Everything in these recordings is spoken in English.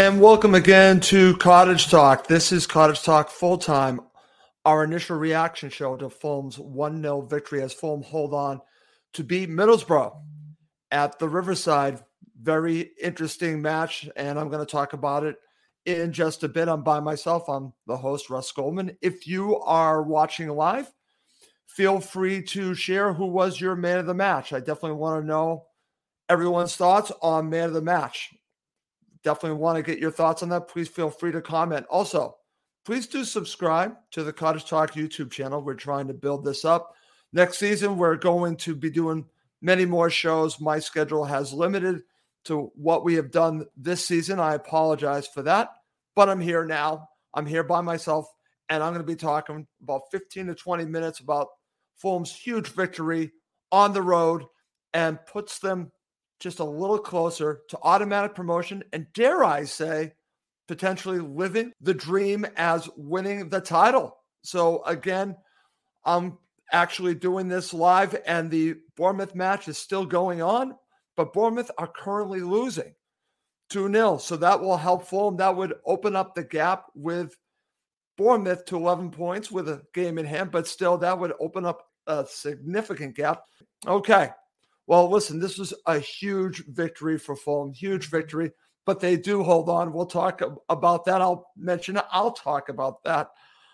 And welcome again to Cottage Talk. This is Cottage Talk full time. Our initial reaction show to Fulham's 1 0 victory as Fulham hold on to beat Middlesbrough at the Riverside. Very interesting match, and I'm going to talk about it in just a bit. I'm by myself. I'm the host, Russ Goldman. If you are watching live, feel free to share who was your man of the match. I definitely want to know everyone's thoughts on man of the match definitely want to get your thoughts on that. Please feel free to comment. Also, please do subscribe to the Cottage Talk YouTube channel. We're trying to build this up. Next season, we're going to be doing many more shows. My schedule has limited to what we have done this season. I apologize for that, but I'm here now. I'm here by myself, and I'm going to be talking about 15 to 20 minutes about Fulham's huge victory on the road and puts them just a little closer to automatic promotion and dare I say potentially living the dream as winning the title. So again, I'm actually doing this live and the Bournemouth match is still going on, but Bournemouth are currently losing 2-0. So that will help Fulham. That would open up the gap with Bournemouth to 11 points with a game in hand, but still that would open up a significant gap. Okay. Well, listen, this was a huge victory for Fulham, huge victory, but they do hold on. We'll talk about that. I'll mention. I'll talk about that,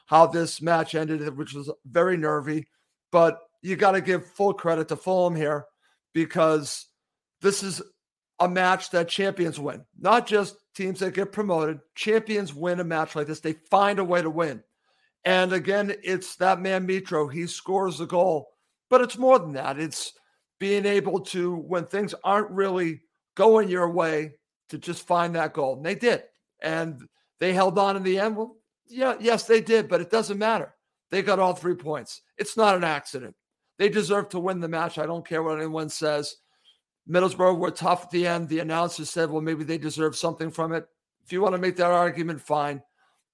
how this match ended, which was very nervy. But you got to give full credit to Fulham here because this is a match that champions win, not just teams that get promoted. Champions win a match like this. They find a way to win. And again, it's that man Mitro. He scores the goal, but it's more than that. It's being able to, when things aren't really going your way, to just find that goal. And they did. And they held on in the end. Well, yeah, yes, they did, but it doesn't matter. They got all three points. It's not an accident. They deserve to win the match. I don't care what anyone says. Middlesbrough were tough at the end. The announcer said, well, maybe they deserve something from it. If you want to make that argument, fine.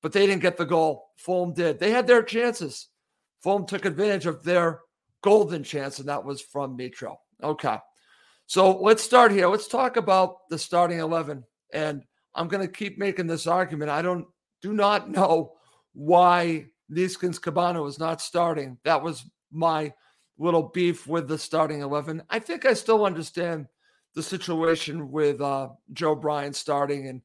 But they didn't get the goal. Fulham did. They had their chances. Fulham took advantage of their golden chance, and that was from Mitro. Okay. So let's start here. Let's talk about the starting 11. And I'm going to keep making this argument. I don't, do not know why Neeskens Kebano was not starting. That was my little beef with the starting 11. I think I still understand the situation with uh, Joe Bryan starting and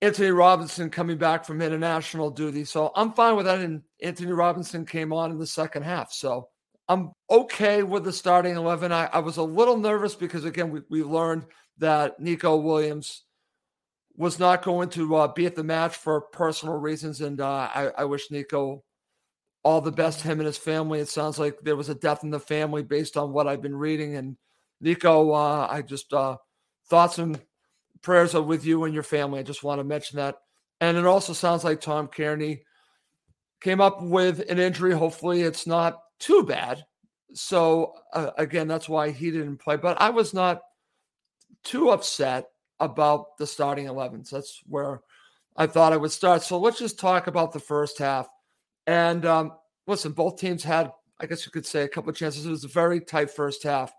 Anthony Robinson coming back from international duty. So I'm fine with that. And Anthony Robinson came on in the second half. So I'm okay with the starting 11. I, I was a little nervous because, again, we, we learned that Nico Williams was not going to uh, be at the match for personal reasons. And uh, I, I wish Nico all the best, him and his family. It sounds like there was a death in the family based on what I've been reading. And Nico, uh, I just uh, thoughts and prayers are with you and your family. I just want to mention that. And it also sounds like Tom Cairney came up with an injury. Hopefully, it's not too bad. So, uh, again, that's why he didn't play. But I was not too upset about the starting 11s. That's where I thought I would start. So, let's just talk about the first half. And um, listen, both teams had, I guess you could say, a couple of chances. It was a very tight first half.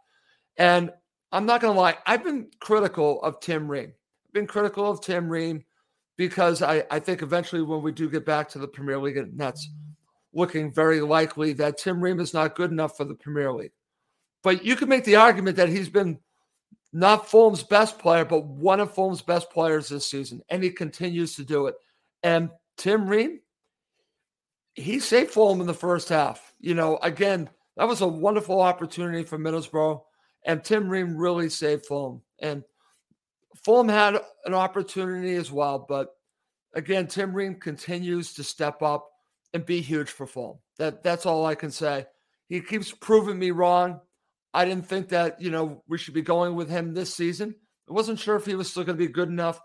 And I'm not going to lie, I've been critical of Tim Ream. I've been critical of Tim Ream because I, I think eventually when we do get back to the Premier League, and that's looking very likely that Tim Ream is not good enough for the Premier League. But you can make the argument that he's been not Fulham's best player, but one of Fulham's best players this season, and he continues to do it. And Tim Ream, he saved Fulham in the first half. You know, again, that was a wonderful opportunity for Middlesbrough, and Tim Ream really saved Fulham. And Fulham had an opportunity as well, but again, Tim Ream continues to step up and be huge for Fulham. That that's all I can say. He keeps proving me wrong. I didn't think that you know we should be going with him this season. I wasn't sure if he was still going to be good enough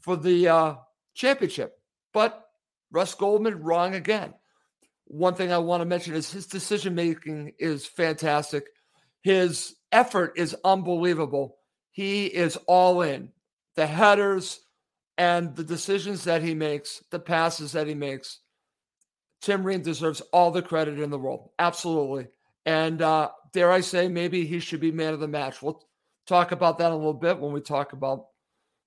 for the uh, championship, but Russ Goldman wrong again. One thing I want to mention is his decision making is fantastic. His effort is unbelievable. He is all in. The headers and the decisions that he makes, the passes that he makes. Tim Ream deserves all the credit in the world. Absolutely. And uh, dare I say, maybe he should be man of the match. We'll talk about that a little bit when we talk about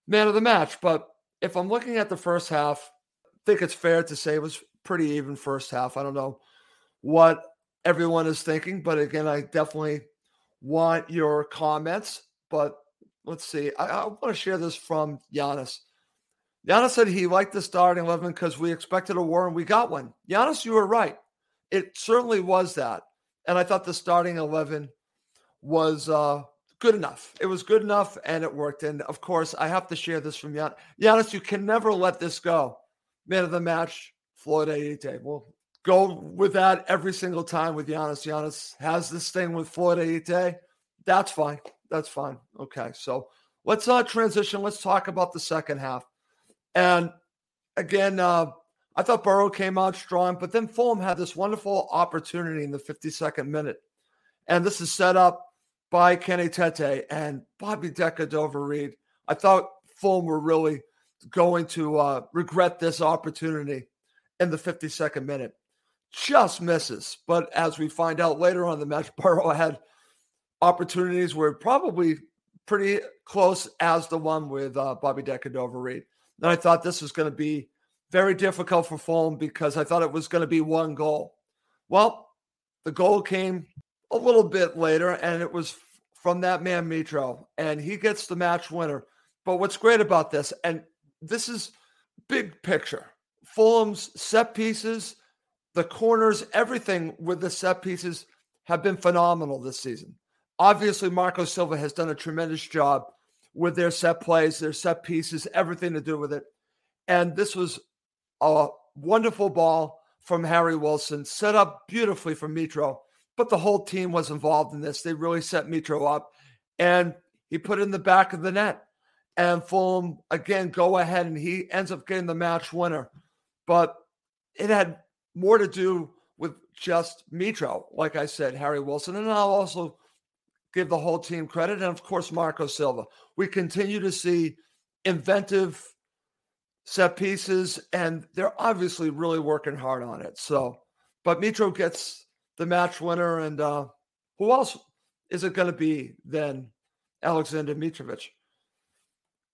man of the match. But if I'm looking at the first half, I think it's fair to say it was pretty even first half. I don't know what everyone is thinking, but again, I definitely want your comments. But let's see. I, I want to share this from Giannis. Giannis said he liked the starting 11 because we expected a war and we got one. Giannis, you were right. It certainly was that. And I thought the starting 11 was uh, good enough. It was good enough and it worked. And of course, I have to share this from Giannis. Giannis, you can never let this go. Man of the match, Floyd Ayité. We'll go with that every single time with Giannis. Giannis has this thing with Floyd Ayité. That's fine. That's fine. Okay. So let's uh, transition. Let's talk about the second half. And again, uh, I thought Boro came out strong, but then Fulham had this wonderful opportunity in the 52nd minute. And this is set up by Kenny Tete and Bobby De Cordova-Reid. I thought Fulham were really going to uh, regret this opportunity in the 52nd minute. Just misses. But as we find out later on the match, Boro had opportunities were probably pretty close as the one with uh, Bobby De Cordova-Reid. And I thought this was going to be very difficult for Fulham because I thought it was going to be one goal. Well, the goal came a little bit later, and it was from that man Mitro, and he gets the match winner. But what's great about this, and this is big picture, Fulham's set pieces, the corners, everything with the set pieces have been phenomenal this season. Obviously, Marco Silva has done a tremendous job with their set plays, their set pieces, everything to do with it. And this was a wonderful ball from Harry Wilson, set up beautifully for Mitro. But the whole team was involved in this. They really set Mitro up, and he put in the back of the net. And Fulham again go ahead, and he ends up getting the match winner. But it had more to do with just Mitro, like I said, Harry Wilson, and I'll also give the whole team credit, and of course Marco Silva. We continue to see inventive set pieces, and they're obviously really working hard on it. So, but Mitro gets the match winner, and uh, who else is it going to be than Alexander Mitrovic?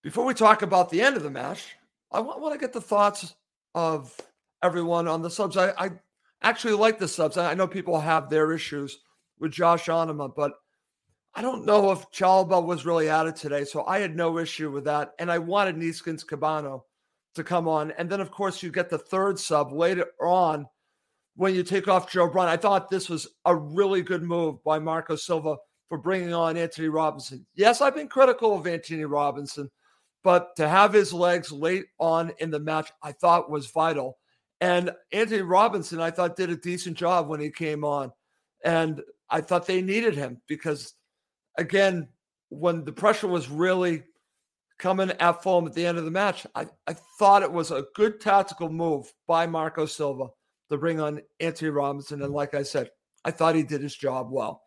Before we talk about the end of the match, I want, want to get the thoughts of everyone on the subs. I, I actually like the subs. I know people have their issues with Josh Onomah, but I don't know if Chalobah was really added today, so I had no issue with that. And I wanted Neeskens Kebano to come on. And then, of course, you get the third sub later on when you take off Joe Bryan. I thought this was a really good move by Marco Silva for bringing on Anthony Robinson. Yes, I've been critical of Anthony Robinson, but to have his legs late on in the match, I thought was vital. And Anthony Robinson, I thought, did a decent job when he came on. And I thought they needed him because, again, when the pressure was really coming at Fulham at the end of the match. I, I thought it was a good tactical move by Marco Silva to bring on Anthony Robinson. And like I said, I thought he did his job well.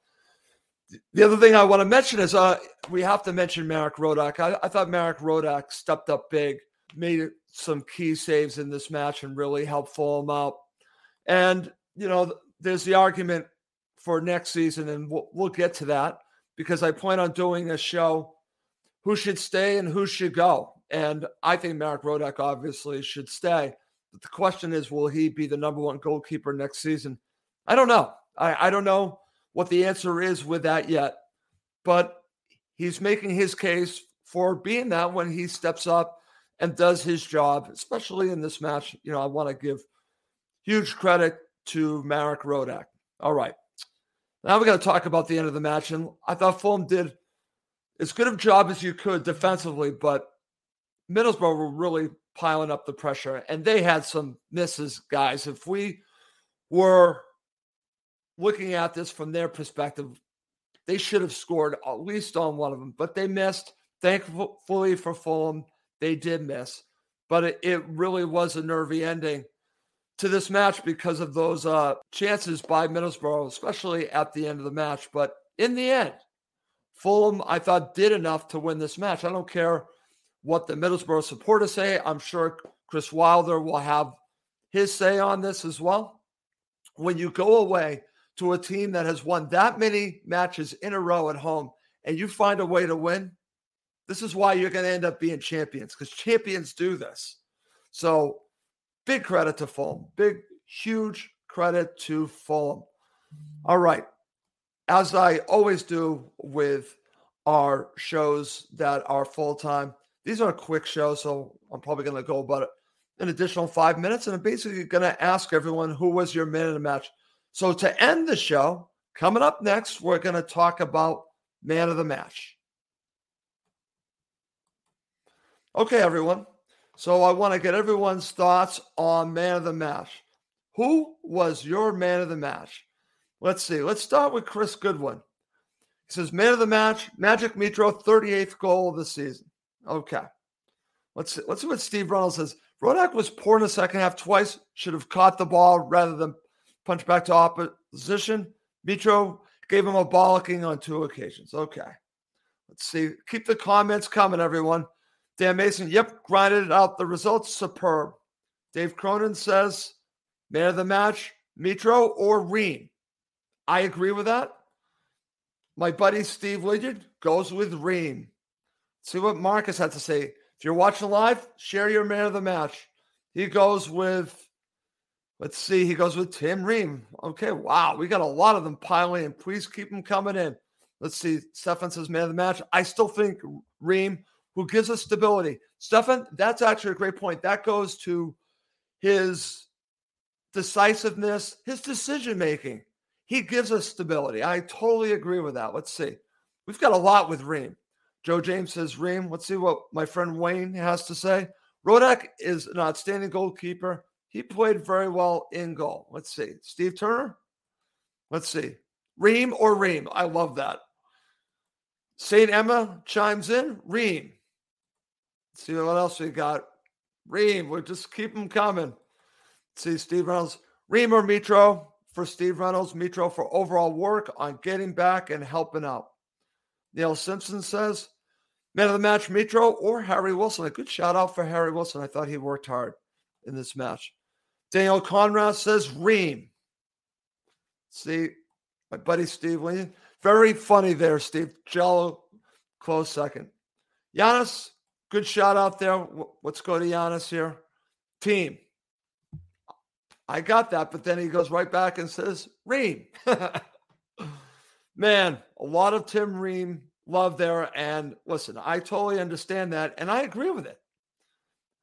The other thing I want to mention is uh, we have to mention Marek Rodak. I, I thought Marek Rodak stepped up big, made some key saves in this match, and really helped Fulham out. And, you know, there's the argument for next season, and we'll, we'll get to that because I plan on doing a show who should stay and who should go. And I think Marek Rodak obviously should stay. But the question is, will he be the number one goalkeeper next season? I don't know. I, I don't know what the answer is with that yet, but he's making his case for being that when he steps up and does his job, especially in this match. You know, I want to give huge credit to Marek Rodak. All right. Now we're going to talk about the end of the match. And I thought Fulham did as good a job as you could defensively, but Middlesbrough were really piling up the pressure and they had some misses, guys. If we were looking at this from their perspective, they should have scored at least on one of them, but they missed. Thankfully for Fulham, they did miss, but it, it really was a nervy ending to this match because of those uh, chances by Middlesbrough, especially at the end of the match. But in the end, Fulham, I thought, did enough to win this match. I don't care what the Middlesbrough supporters say. I'm sure Chris Wilder will have his say on this as well. When you go away to a team that has won that many matches in a row at home and you find a way to win, this is why you're going to end up being champions because champions do this. So, big credit to Fulham. Big, huge credit to Fulham. All right. As I always do with our shows that are full time, these are a quick show, So, I'm probably going to go about an additional five minutes. And I'm basically going to ask everyone who was your man of the match. So, to end the show, coming up next, we're going to talk about man of the match. Okay, everyone. So, I want to get everyone's thoughts on man of the match. Who was your man of the match? Let's see. Let's start with Chris Goodwin. He says, Man of the match, Magic Mitro, 38th goal of the season. Okay. Let's see. Let's see what Steve Reynolds says. Rodak was poor in the second half twice, should have caught the ball rather than punch back to opposition. Mitro gave him a bollocking on two occasions. Okay. Let's see. Keep the comments coming, everyone. Dan Mason, yep, grinded it out. The results superb. Dave Cronin says, man of the match, Mitro or Ream. I agree with that. My buddy Steve Lidyard goes with Ream. See what Marcus had to say. If you're watching live, share your man of the match. He goes with Let's see. He goes with Tim Ream. Okay. Wow. We got a lot of them piling in. Please keep them coming in. Let's see. Stefan says, man of the match. I still think Ream, who gives us stability. Stefan, that's actually a great point. That goes to his decisiveness, his decision making. He gives us stability. I totally agree with that. Let's see. We've got a lot with Ream. Joe James says, Ream. Let's see what my friend Wayne has to say. Rodak is an outstanding goalkeeper he played very well in goal. Let's see. Steve Turner? Let's see. Ream or Ream? I love that. St. Emma chimes in. Ream. See what else we got. Ream. We'll just keep them coming. See, Steve Reynolds. Ream or Mitro for Steve Reynolds. Mitro for overall work on getting back and helping out. Neil Simpson says, Man of the match, Mitro or Harry Wilson. A good shout out for Harry Wilson. I thought he worked hard in this match. Daniel Conrad says Ream. See, my buddy Steve Lee. Very funny there, Steve. Jello, close second. Giannis, good shot out there. Let's go to Giannis here. Team. I got that, but then he goes right back and says, Ream. Man, a lot of Tim Ream love there. And listen, I totally understand that. And I agree with it.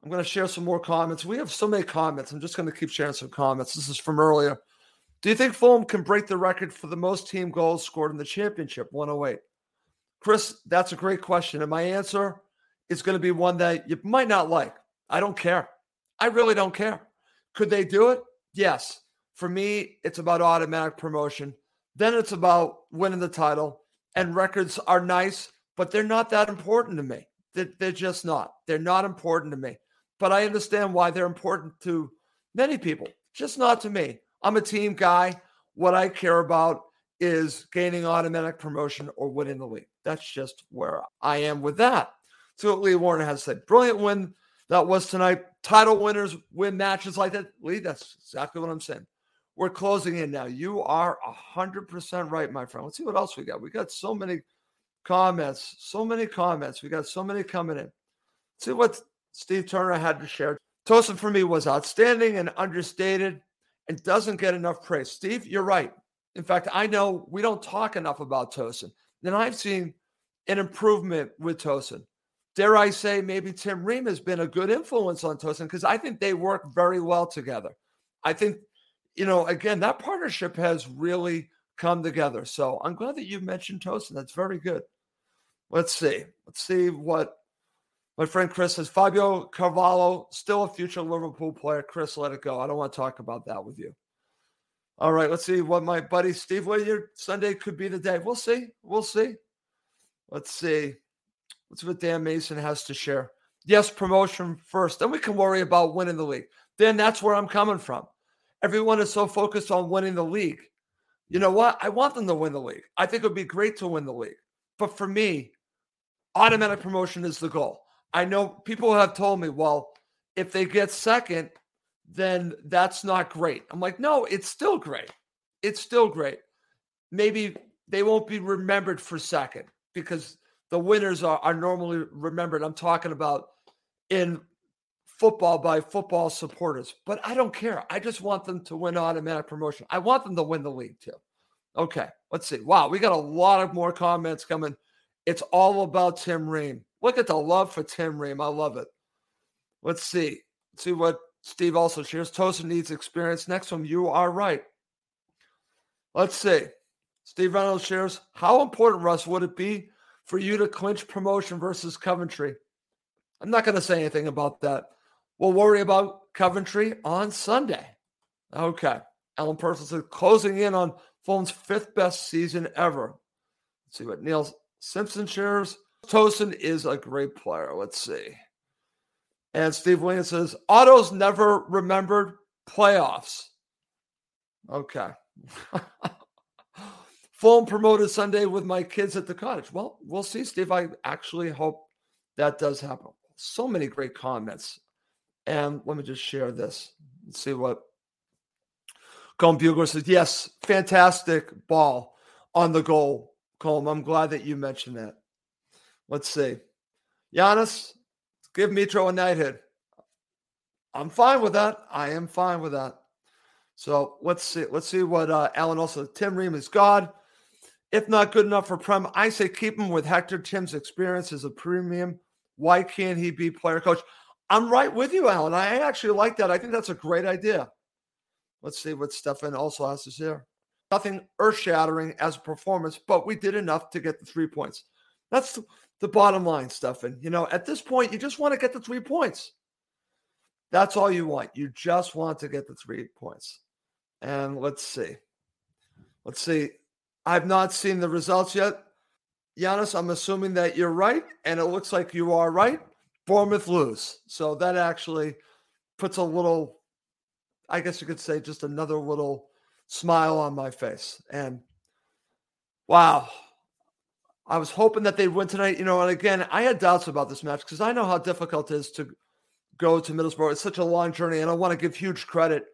I'm going to share some more comments. We have so many comments. I'm just going to keep sharing some comments. This is from earlier. Do you think Fulham can break the record for the most team goals scored in the championship, 108? Chris, that's a great question. And my answer is going to be one that you might not like. I don't care. I really don't care. Could they do it? Yes. For me, it's about automatic promotion. Then it's about winning the title. And records are nice, but they're not that important to me. They're, they're just not. They're not important to me. But I understand why they're important to many people, just not to me. I'm a team guy. What I care about is gaining automatic promotion or winning the league. That's just where I am with that. Lee Warner has said. Brilliant win that was tonight. Title winners win matches like that. Lee, that's exactly what I'm saying. We're closing in now. You are 100% right, my friend. Let's see what else we got. We got so many comments, so many comments. We got so many coming in. Let's see what Steve Turner had to share. Tosin for me was outstanding and understated and doesn't get enough praise. Steve, you're right. In fact, I know we don't talk enough about Tosin. And I've seen an improvement with Tosin. Dare I say, maybe Tim Ream has been a good influence on Tosin because I think they work very well together. I think, you know, again, that partnership has really come together. So I'm glad that you mentioned Tosin. That's very good. Let's see. Let's see what my friend Chris says. Fabio Carvalho, still a future Liverpool player. Chris, let it go. I don't want to talk about that with you. All right, let's see what my buddy Steve Williard Sunday could be the day. We'll see. We'll see. Let's see. See what Dan Mason has to share. Yes, promotion first. Then we can worry about winning the league. Then that's where I'm coming from. Everyone is so focused on winning the league. You know what? I want them to win the league. I think it would be great to win the league. But for me, automatic promotion is the goal. I know people have told me, well, if they get second, then that's not great. I'm like, no, it's still great. It's still great. Maybe they won't be remembered for second because the winners are, are normally remembered. I'm talking about in football by football supporters, but I don't care. I just want them to win automatic promotion. I want them to win the league too. Okay, let's see. Wow, we got a lot of more comments coming. It's all about Tim Ream. Look at the love for Tim Ream. I love it. Let's see. Let's see what Steve also shares. Tosin needs experience. Next one, you are right. Let's see. Steve Reynolds shares, how important, Russ, would it be for you to clinch promotion versus Coventry? I'm not going to say anything about that. We'll worry about Coventry on Sunday. Okay. Alan said, closing in on Fulham's fifth best season ever. Let's see what Neil Simpson shares. Tosin is a great player. Let's see. And Steve Williams says, Otto's never remembered playoffs. Okay. Fulham promoted Sunday with my kids at the cottage. Well, we'll see, Steve. I actually hope that does happen. So many great comments. And let me just share this. Let's see what Colm Bugler says. Yes, fantastic ball on the goal, Colm. I'm glad that you mentioned that. Let's see. Giannis, give Mitro a knighthood. I'm fine with that. I am fine with that. So let's see. Let's see what uh, Alan also. Tim Ream is God. If not good enough for Prem, I say keep him with Hector. Tim's experience is a premium. Why can't he be player coach? I'm right with you, Alan. I actually like that. I think that's a great idea. Let's see what Stefan also has to say. Nothing earth shattering as a performance, but we did enough to get the three points. That's the bottom line, Stefan. You know, at this point, you just want to get the three points. That's all you want. You just want to get the three points. And let's see. Let's see. I've not seen the results yet. Giannis, I'm assuming that you're right, and it looks like you are right. Bournemouth lose. So that actually puts a little, I guess you could say, just another little smile on my face. And wow, I was hoping that they'd win tonight. You know, and again, I had doubts about this match because I know how difficult it is to go to Middlesbrough. It's such a long journey, and I want to give huge credit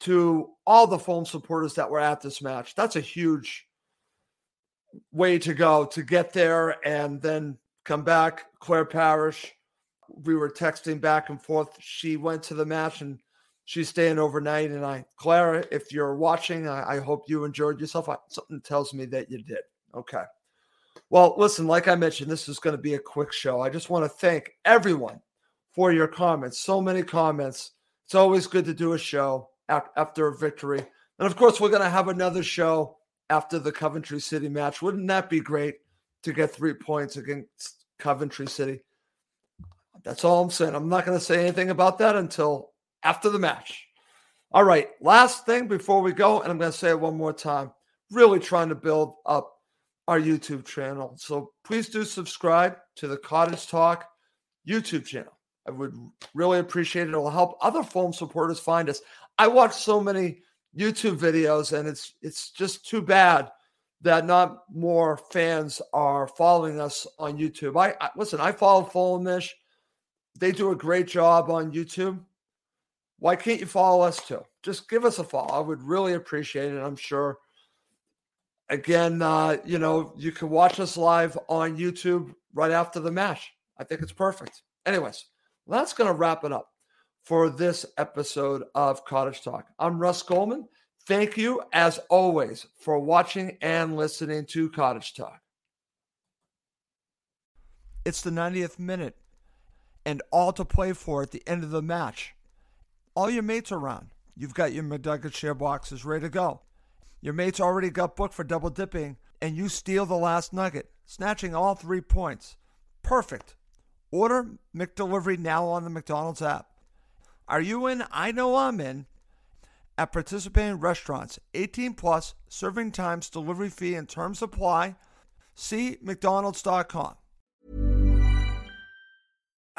to all the Fulham supporters that were at this match. That's a huge way to go to get there and then come back. Claire Parish, we were texting back and forth. She went to the match and she's staying overnight. And I, Clara, if you're watching, I, I hope you enjoyed yourself. I, something tells me that you did. Okay. Well, listen, like I mentioned, this is going to be a quick show. I just want to thank everyone for your comments. So many comments. It's always good to do a show after a victory. And of course, we're going to have another show after the Coventry City match. Wouldn't that be great to get three points against Coventry City? That's all I'm saying. I'm not going to say anything about that until after the match. All right. Last thing before we go, and I'm going to say it one more time. Really trying to build up our YouTube channel. So please do subscribe to the Cottage Talk YouTube channel. I would really appreciate it. It will help other Fulham supporters find us. I watch so many YouTube videos, and it's it's just too bad that not more fans are following us on YouTube. I, I listen. I follow Fulhamish. They do a great job on YouTube. Why can't you follow us too? Just give us a follow. I would really appreciate it. I'm sure. Again, uh, you know, you can watch us live on YouTube right after the match. I think it's perfect. Anyways, that's going to wrap it up for this episode of Cottage Talk. I'm Russ Goldman. Thank you, as always, for watching and listening to Cottage Talk. It's the 90th minute and all to play for at the end of the match. All your mates are around. You've got your McNugget share boxes ready to go. Your mates already got booked for double dipping, and you steal the last nugget, snatching all three points. Perfect. Order McDelivery now on the McDonald's app. Are you in? I know I'm in. At participating restaurants, 18 plus, serving times, delivery fee, and terms apply. See McDonald's.com.